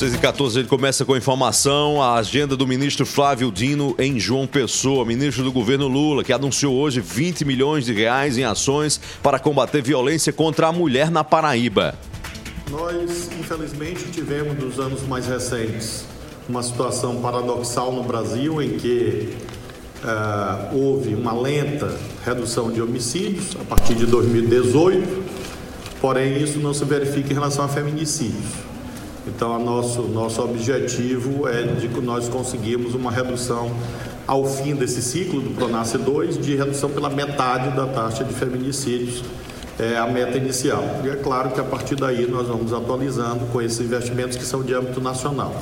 6 e 14 ele começa com a informação, a agenda do ministro Flávio Dino em João Pessoa, ministro do governo Lula, que anunciou hoje 20 milhões de reais em ações para combater violência contra a mulher na Paraíba. Nós, infelizmente, tivemos nos anos mais recentes uma situação paradoxal no Brasil em que uh, houve uma lenta redução de homicídios a partir de 2018, porém isso não se verifica em relação a feminicídios. Então, nosso, nosso objetivo é de que nós conseguimos uma redução ao fim desse ciclo do Pronace 2 de redução pela metade da taxa de feminicídios, é a meta inicial. E é claro que a partir daí nós vamos atualizando com esses investimentos que são de âmbito nacional.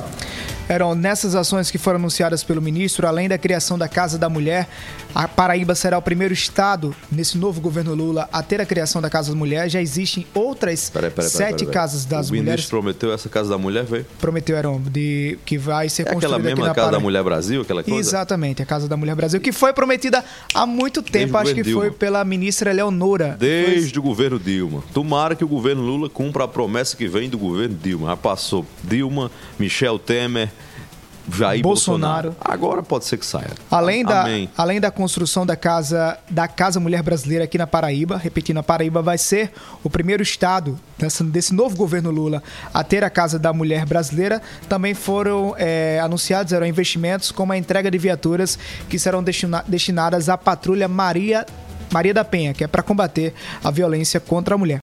Eram nessas ações que foram anunciadas pelo ministro, além da criação da Casa da Mulher, a Paraíba será o primeiro estado nesse novo governo Lula a ter a criação da Casa da Mulher. Já existem outras peraí, peraí, peraí, sete casas das o mulheres. O ministro prometeu essa Casa da Mulher, veio? Prometeu, Heron, de que vai ser é construída aquela mesma Casa da Mulher Brasil, aquela coisa? Exatamente, a Casa da Mulher Brasil, que foi prometida há muito tempo, Desde acho que Dilma. foi pela ministra Eleonora. Desde foi... o governo Dilma. Tomara que o governo Lula cumpra a promessa que vem do governo Dilma. Já passou Dilma, Michel Temer, Jair Bolsonaro. Bolsonaro. Agora pode ser que saia. Além da, além da construção da casa, da casa Mulher Brasileira aqui na Paraíba, repetindo, a Paraíba vai ser o primeiro estado dessa, desse novo governo Lula a ter a Casa da Mulher Brasileira. Também foram é, anunciados eram investimentos como a entrega de viaturas que serão destina, destinadas à patrulha Maria, Maria da Penha, que é para combater a violência contra a mulher.